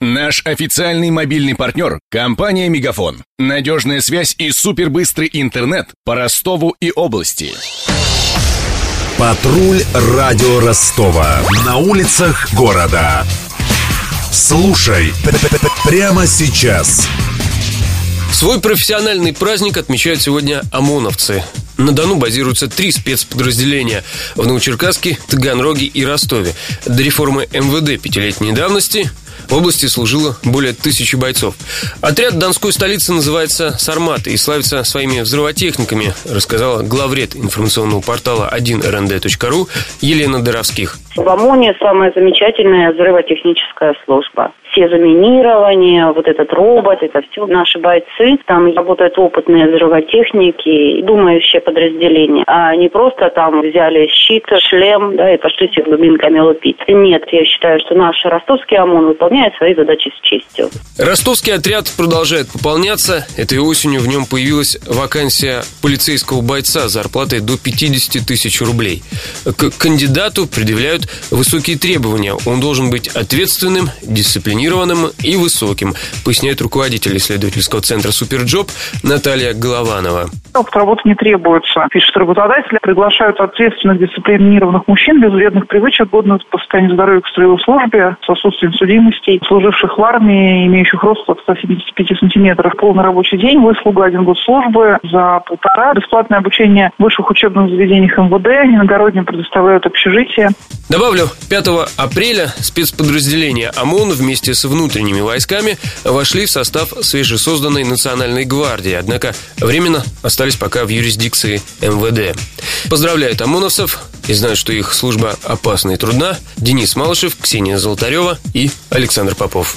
Наш официальный мобильный партнер – компания «Мегафон». Надежная связь и супербыстрый интернет по Ростову и области. Патруль радио Ростова. На улицах города. Слушай прямо сейчас. Свой профессиональный праздник отмечают сегодня ОМОНовцы. На Дону базируются три спецподразделения в Новочеркасске, Таганроге и Ростове. До реформы МВД пятилетней давности в области служило более тысячи бойцов. Отряд Донской столицы называется «Сармат» и славится своими взрывотехниками, рассказала главред информационного портала 1rnd.ru Елена Доровских. В ОМОНе самая замечательная взрывотехническая служба все заминирования, вот этот робот, это все наши бойцы. Там работают опытные взрывотехники, думающие подразделения, а не просто там взяли щит, шлем, да, и пошли всех дубинками лупить. Нет, я считаю, что наш ростовский ОМОН выполняет свои задачи с честью. Ростовский отряд продолжает пополняться. Этой осенью в нем появилась вакансия полицейского бойца зарплатой до 50 тысяч рублей. К кандидату предъявляют высокие требования. Он должен быть ответственным, дисциплинированным и высоким, поясняет руководитель исследовательского центра «Superjob» Наталья Голованова. Опыт работы не требуется. Пишет работодатель. Приглашают ответственных, дисциплинированных мужчин без вредных привычек, годных по состоянию здоровья к строевой службе, с отсутствием судимостей, служивших в армии, имеющих рост от 175 сантиметров. Полный рабочий день, выслуга один год службы за полтора. Бесплатное обучение в высших учебных заведениях МВД. Иногородним предоставляют общежитие. Добавлю, 5 апреля спецподразделения ОМОН вместе с внутренними войсками вошли в состав свежесозданной Национальной гвардии, однако временно остались пока в юрисдикции МВД. Поздравляют ОМОНовцев и знают, что их служба опасна и трудна Денис Малышев, Ксения Золотарева и Александр Попов.